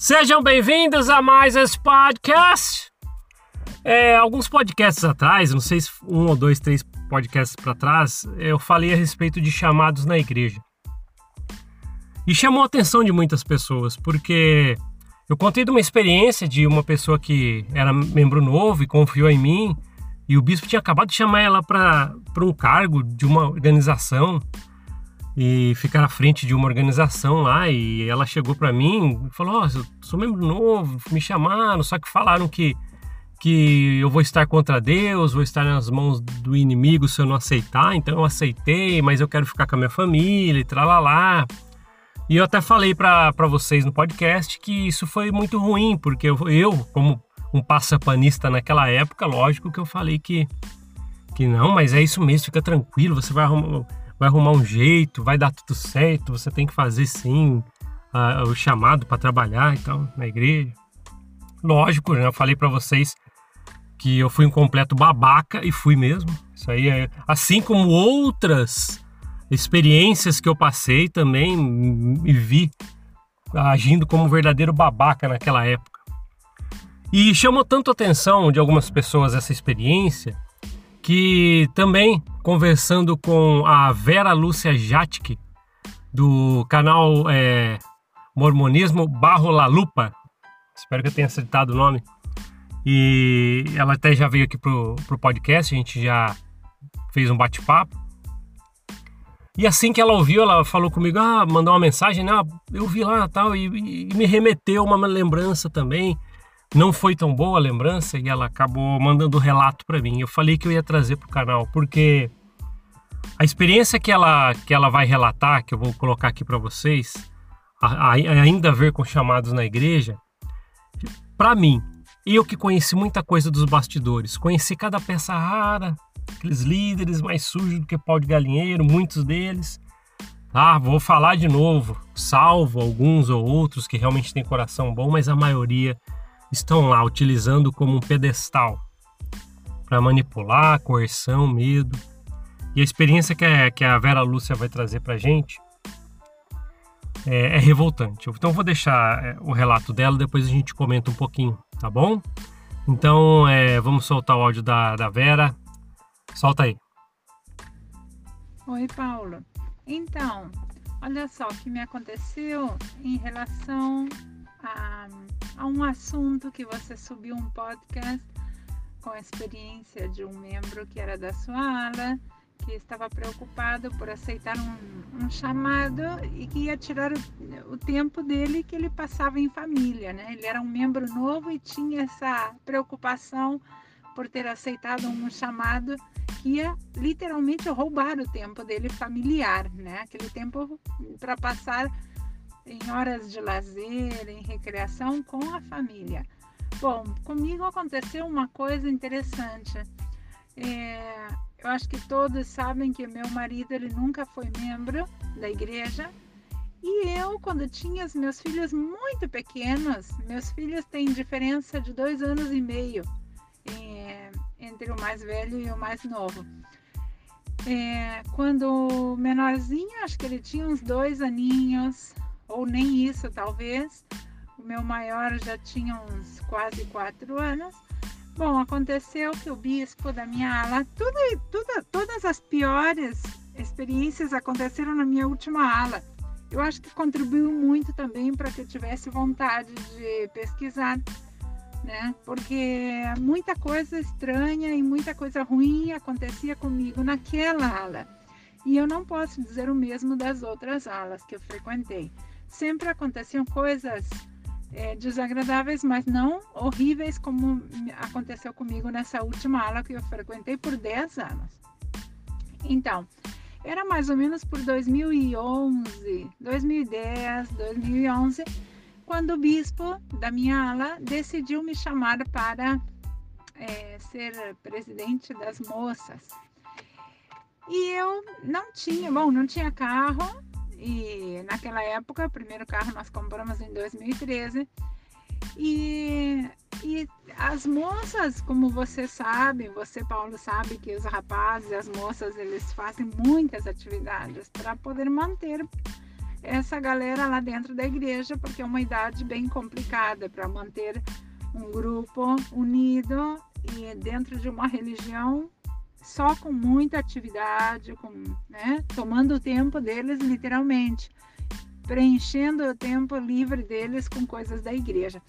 Sejam bem-vindos a mais esse podcast. É, alguns podcasts atrás, não sei se um ou dois, três podcasts para trás, eu falei a respeito de chamados na igreja. E chamou a atenção de muitas pessoas, porque eu contei de uma experiência de uma pessoa que era membro novo e confiou em mim, e o bispo tinha acabado de chamar ela para um cargo de uma organização e ficar à frente de uma organização lá. E ela chegou para mim e falou: oh, eu sou membro novo, me chamaram, só que falaram que que eu vou estar contra Deus, vou estar nas mãos do inimigo se eu não aceitar, então eu aceitei, mas eu quero ficar com a minha família e tralalá. E eu até falei para vocês no podcast que isso foi muito ruim, porque eu, eu, como um passapanista naquela época, lógico que eu falei que, que não, mas é isso mesmo, fica tranquilo, você vai arrumar, vai arrumar um jeito, vai dar tudo certo, você tem que fazer sim o chamado para trabalhar então na igreja. Lógico, né? eu falei para vocês que eu fui um completo babaca e fui mesmo. Isso aí é assim como outras experiências que eu passei também me vi agindo como um verdadeiro babaca naquela época. E chamou tanto a atenção de algumas pessoas essa experiência que também conversando com a Vera Lúcia Jatke do canal é, Mormonismo Barro La Lupa, espero que eu tenha acertado o nome, e ela até já veio aqui pro, pro podcast, a gente já fez um bate-papo. E assim que ela ouviu, ela falou comigo, ah, mandou uma mensagem, né? Ah, eu vi lá tal, e, e me remeteu uma lembrança também. Não foi tão boa a lembrança e ela acabou mandando o relato para mim. Eu falei que eu ia trazer pro canal, porque a experiência que ela, que ela vai relatar, que eu vou colocar aqui para vocês, a, a, ainda a ver com chamados na igreja, para mim, eu que conheci muita coisa dos bastidores, conheci cada peça rara, aqueles líderes mais sujos do que pau de galinheiro, muitos deles. Ah, vou falar de novo, salvo alguns ou outros que realmente têm coração bom, mas a maioria estão lá utilizando como um pedestal para manipular, coerção, medo. E a experiência que a, que a Vera Lúcia vai trazer para gente é, é revoltante. Então vou deixar é, o relato dela, depois a gente comenta um pouquinho, tá bom? Então é, vamos soltar o áudio da, da Vera. Solta aí. Oi, Paulo. Então, olha só o que me aconteceu em relação a, a um assunto que você subiu um podcast com a experiência de um membro que era da sua ala que estava preocupado por aceitar um, um chamado e que ia tirar o, o, tempo dele que ele passava em família, né? Ele era um membro novo e tinha essa preocupação por ter aceitado um chamado que ia literalmente roubar o tempo dele familiar, né? Aquele tempo para passar em horas de lazer, em recreação com a família. Bom, comigo aconteceu uma coisa interessante. É, acho que todos sabem que meu marido ele nunca foi membro da igreja. E eu, quando tinha os meus filhos muito pequenos, meus filhos têm diferença de dois anos e meio é, entre o mais velho e o mais novo. É, quando menorzinho, acho que ele tinha uns dois aninhos, ou nem isso talvez, o meu maior já tinha uns quase quatro anos. Bom, aconteceu que o bispo da minha ala, tudo, tudo, todas as piores experiências aconteceram na minha última ala. Eu acho que contribuiu muito também para que eu tivesse vontade de pesquisar, né? Porque muita coisa estranha e muita coisa ruim acontecia comigo naquela ala. E eu não posso dizer o mesmo das outras alas que eu frequentei. Sempre aconteciam coisas é, desagradáveis, mas não horríveis como aconteceu comigo nessa última aula que eu frequentei por 10 anos. Então, era mais ou menos por 2011, 2010, 2011, quando o bispo da minha ala decidiu me chamar para é, ser presidente das moças. E eu não tinha, bom, não tinha carro, e naquela época, o primeiro carro nós compramos em 2013. E, e as moças, como você sabe, você Paulo sabe que os rapazes e as moças eles fazem muitas atividades para poder manter essa galera lá dentro da igreja, porque é uma idade bem complicada para manter um grupo unido e dentro de uma religião só com muita atividade, com, né, tomando o tempo deles literalmente, preenchendo o tempo livre deles com coisas da igreja.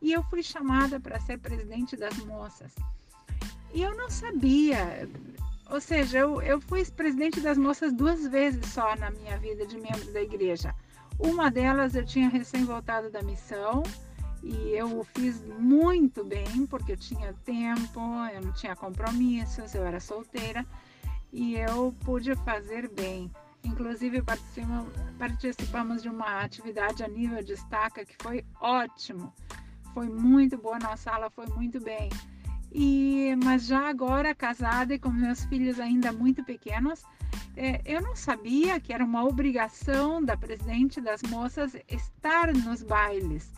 E eu fui chamada para ser presidente das moças. E eu não sabia, ou seja, eu, eu fui presidente das moças duas vezes só na minha vida de membro da igreja. Uma delas eu tinha recém voltado da missão e eu fiz muito bem porque eu tinha tempo, eu não tinha compromissos, eu era solteira e eu pude fazer bem. Inclusive participamos, de uma atividade a nível de estaca que foi ótimo, foi muito boa, nossa aula foi muito bem. E, mas já agora casada e com meus filhos ainda muito pequenos, é, eu não sabia que era uma obrigação da presidente das moças estar nos bailes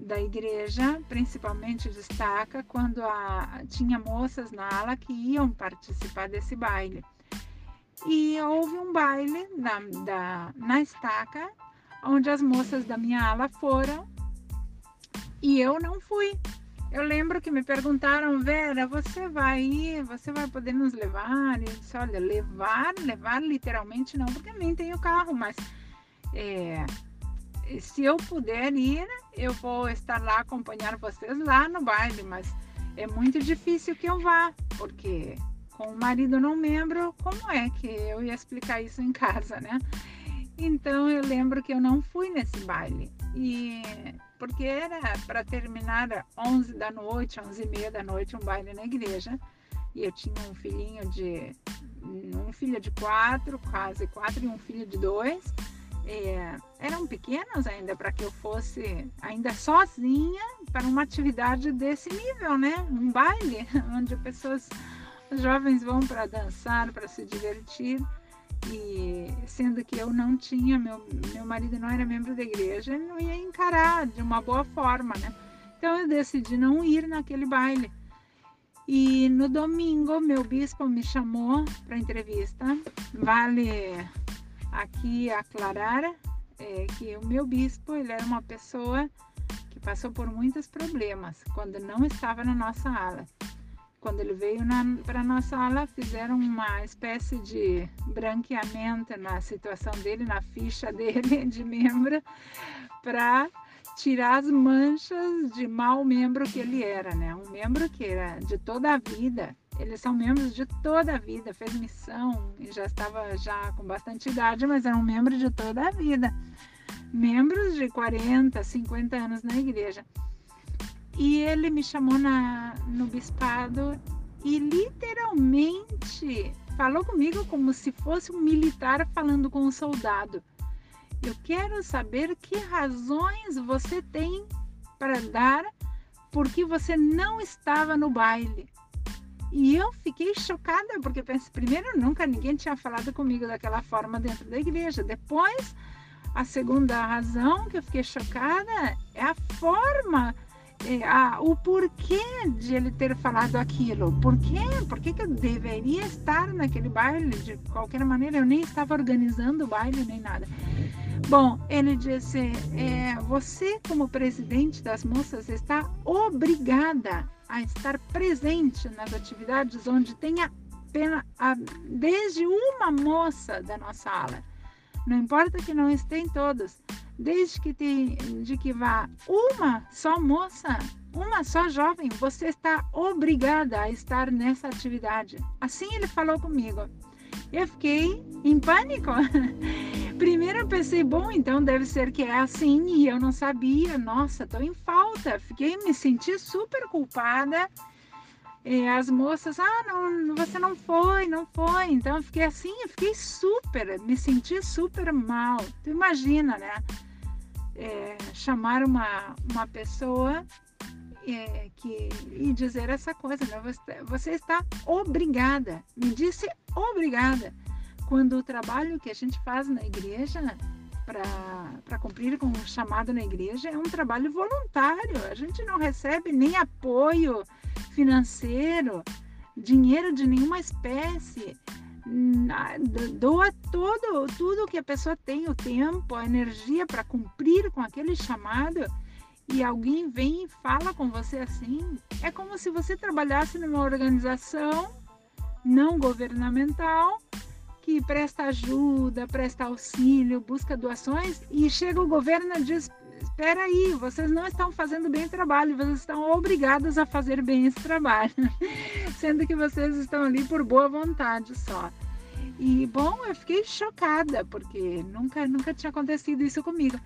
da igreja, principalmente destaca quando a, tinha moças na ala que iam participar desse baile. E houve um baile na, da, na estaca, onde as moças da minha ala foram e eu não fui. Eu lembro que me perguntaram, Vera, você vai ir, você vai poder nos levar? E eu disse, olha, levar, levar literalmente não, porque nem tenho carro, mas é, se eu puder ir, eu vou estar lá acompanhar vocês lá no baile, mas é muito difícil que eu vá, porque com o marido não membro, como é que eu ia explicar isso em casa, né? Então eu lembro que eu não fui nesse baile. E porque era para terminar 11 da noite, 11 e meia da noite, um baile na igreja. E eu tinha um filhinho de. um filho de quatro, quase quatro, e um filho de dois. É, eram pequenos ainda para que eu fosse ainda sozinha para uma atividade desse nível, né? Um baile onde pessoas jovens vão para dançar, para se divertir. E sendo que eu não tinha, meu, meu marido não era membro da igreja, ele não ia encarar de uma boa forma, né? Então eu decidi não ir naquele baile. E no domingo, meu bispo me chamou para entrevista. Vale aqui aclarar é, que o meu bispo ele era uma pessoa que passou por muitos problemas quando não estava na nossa ala. Quando ele veio para nossa aula, fizeram uma espécie de branqueamento na situação dele, na ficha dele de membro, para tirar as manchas de mau membro que ele era, né? Um membro que era de toda a vida. Eles são membros de toda a vida, fez missão e já estava já com bastante idade, mas era um membro de toda a vida. Membros de 40, 50 anos na igreja. E ele me chamou na, no bispado e literalmente falou comigo como se fosse um militar falando com um soldado. Eu quero saber que razões você tem para dar porque você não estava no baile. E eu fiquei chocada, porque pensei, primeiro, nunca ninguém tinha falado comigo daquela forma dentro da igreja. Depois, a segunda razão que eu fiquei chocada é a forma é, ah, o porquê de ele ter falado aquilo. Por quê? Por que, que eu deveria estar naquele baile? De qualquer maneira, eu nem estava organizando o baile nem nada. Bom, ele disse: é, você, como presidente das moças, está obrigada a estar presente nas atividades onde tenha pena, a, desde uma moça da nossa ala. Não importa que não estejam todos desde que, te, de que vá uma só moça, uma só jovem, você está obrigada a estar nessa atividade. Assim ele falou comigo. Eu fiquei em pânico. Primeiro eu pensei, bom, então deve ser que é assim e eu não sabia. Nossa, estou em falta. Fiquei, me senti super culpada. E as moças, ah, não, você não foi, não foi. Então eu fiquei assim, eu fiquei super, me senti super mal. Tu imagina, né? é, chamar uma, uma pessoa é, que, e dizer essa coisa, né? você, você está obrigada, me disse obrigada, quando o trabalho que a gente faz na igreja para cumprir com o chamado na igreja é um trabalho voluntário, a gente não recebe nem apoio financeiro, dinheiro de nenhuma espécie, doa todo, tudo que a pessoa tem, o tempo, a energia para cumprir com aquele chamado. E alguém vem e fala com você assim, é como se você trabalhasse numa organização não governamental que presta ajuda, presta auxílio, busca doações e chega o governo e diz: espera aí, vocês não estão fazendo bem o trabalho, vocês estão obrigados a fazer bem esse trabalho, sendo que vocês estão ali por boa vontade só. E bom, eu fiquei chocada porque nunca nunca tinha acontecido isso comigo.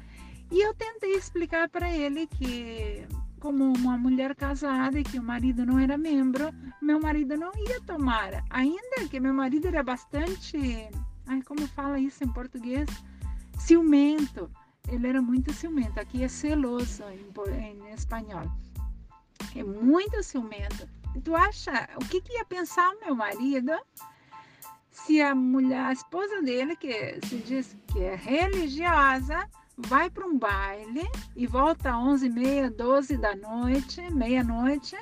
E eu tentei explicar para ele que, como uma mulher casada e que o marido não era membro, meu marido não ia tomar. Ainda que meu marido era bastante. Ai, como fala isso em português? Ciumento. Ele era muito ciumento. Aqui é celoso em, em espanhol. É muito ciumento. Tu acha o que, que ia pensar meu marido se a mulher, a esposa dele, que se diz que é religiosa, vai para um baile e volta às 11 e meia, 12 da noite, meia-noite,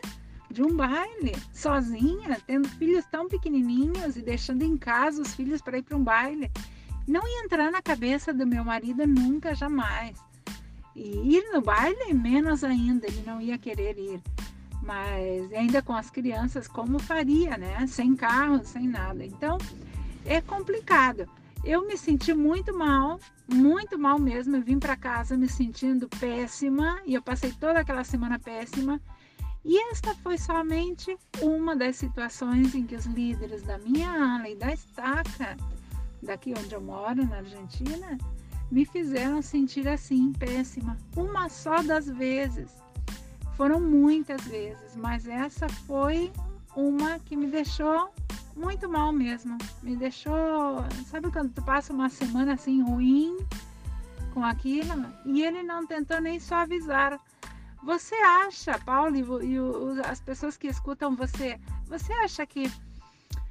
de um baile, sozinha, tendo filhos tão pequenininhos e deixando em casa os filhos para ir para um baile. Não ia entrar na cabeça do meu marido nunca, jamais. E ir no baile, menos ainda, ele não ia querer ir. Mas ainda com as crianças, como faria, né? Sem carro, sem nada. Então, é complicado. Eu me senti muito mal, muito mal mesmo. Eu vim para casa me sentindo péssima e eu passei toda aquela semana péssima. E esta foi somente uma das situações em que os líderes da minha ala e da estaca, daqui onde eu moro, na Argentina, me fizeram sentir assim, péssima. Uma só das vezes. Foram muitas vezes, mas essa foi uma que me deixou muito mal mesmo. Me deixou. Sabe quando tu passa uma semana assim ruim com aquilo? E ele não tentou nem suavizar. Você acha, Paulo, e, e as pessoas que escutam você, você acha que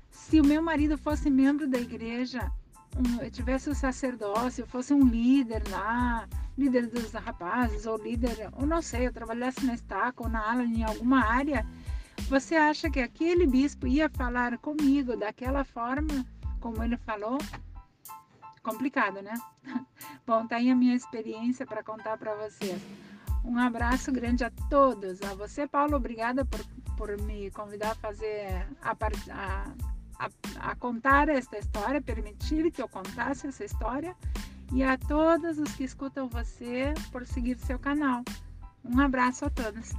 se o meu marido fosse membro da igreja, um, tivesse o sacerdócio, fosse um líder lá, líder dos rapazes, ou líder, ou não sei, eu trabalhasse na estaca ou na ala em alguma área, você acha que aquele bispo ia falar comigo daquela forma como ele falou? Complicado, né? Bom, tá aí a minha experiência para contar para vocês. Um abraço grande a todos. A você, Paulo, obrigada por, por me convidar a fazer a, a, a, a contar esta história, permitir que eu contasse essa história. E a todos os que escutam você por seguir seu canal. Um abraço a todos.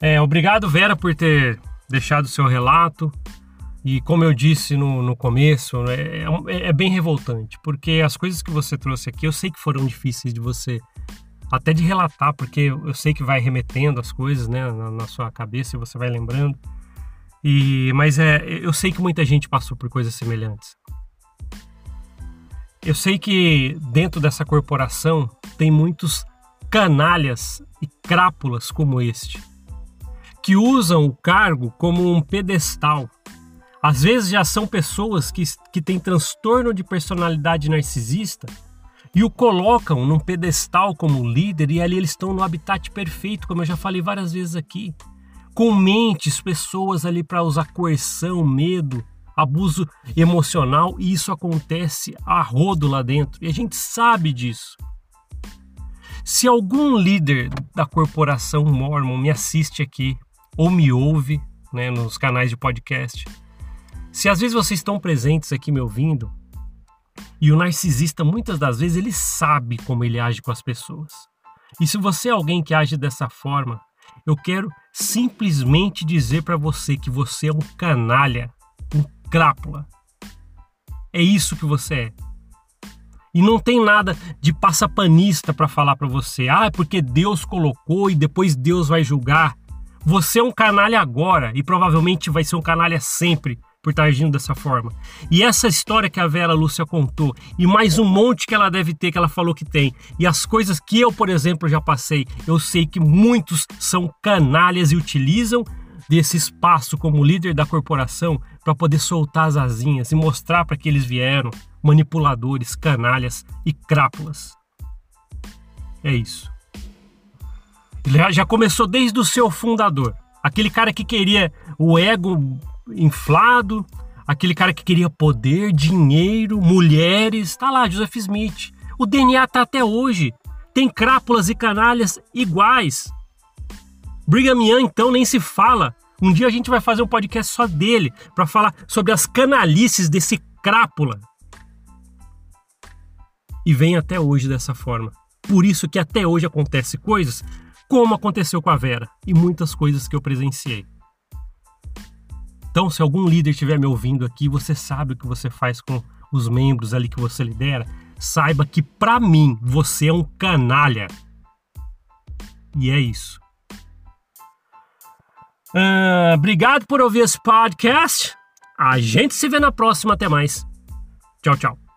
É, obrigado, Vera, por ter deixado o seu relato. E como eu disse no, no começo, é, é, é, bem revoltante, porque as coisas que você trouxe aqui eu sei que foram difíceis de você até de relatar, porque eu sei que vai remetendo as coisas né, na, na sua cabeça e você vai lembrando. E, mas é, eu sei que muita gente passou por coisas semelhantes. Eu sei que dentro dessa corporação tem muitos canalhas e crápulas como este que usam o cargo como um pedestal. Às vezes já são pessoas que, que têm transtorno de personalidade narcisista e o colocam num pedestal como líder e ali eles estão no habitat perfeito, como eu já falei várias vezes aqui. Com mentes, pessoas ali para usar coerção, medo, abuso emocional e isso acontece a rodo lá dentro e a gente sabe disso. Se algum líder da corporação Mormon me assiste aqui, ou me ouve né, nos canais de podcast. Se às vezes vocês estão presentes aqui me ouvindo, e o narcisista muitas das vezes ele sabe como ele age com as pessoas. E se você é alguém que age dessa forma, eu quero simplesmente dizer para você que você é um canalha, um crápula. É isso que você é. E não tem nada de passapanista para falar para você. Ah, é porque Deus colocou e depois Deus vai julgar. Você é um canalha agora e provavelmente vai ser um canalha sempre por estar agindo dessa forma. E essa história que a Vera Lúcia contou, e mais um monte que ela deve ter, que ela falou que tem, e as coisas que eu, por exemplo, já passei, eu sei que muitos são canalhas e utilizam desse espaço como líder da corporação para poder soltar as asinhas e mostrar para que eles vieram manipuladores, canalhas e crápulas. É isso. Já, começou desde o seu fundador. Aquele cara que queria o ego inflado, aquele cara que queria poder, dinheiro, mulheres, tá lá, Joseph Smith. O DNA tá até hoje. Tem crápulas e canalhas iguais. Brigham Young, então, nem se fala. Um dia a gente vai fazer um podcast só dele para falar sobre as canalices desse crápula. E vem até hoje dessa forma. Por isso que até hoje acontece coisas como aconteceu com a Vera e muitas coisas que eu presenciei. Então, se algum líder estiver me ouvindo aqui, você sabe o que você faz com os membros ali que você lidera, saiba que para mim você é um canalha. E é isso. Uh, obrigado por ouvir esse podcast. A gente se vê na próxima. Até mais. Tchau, tchau.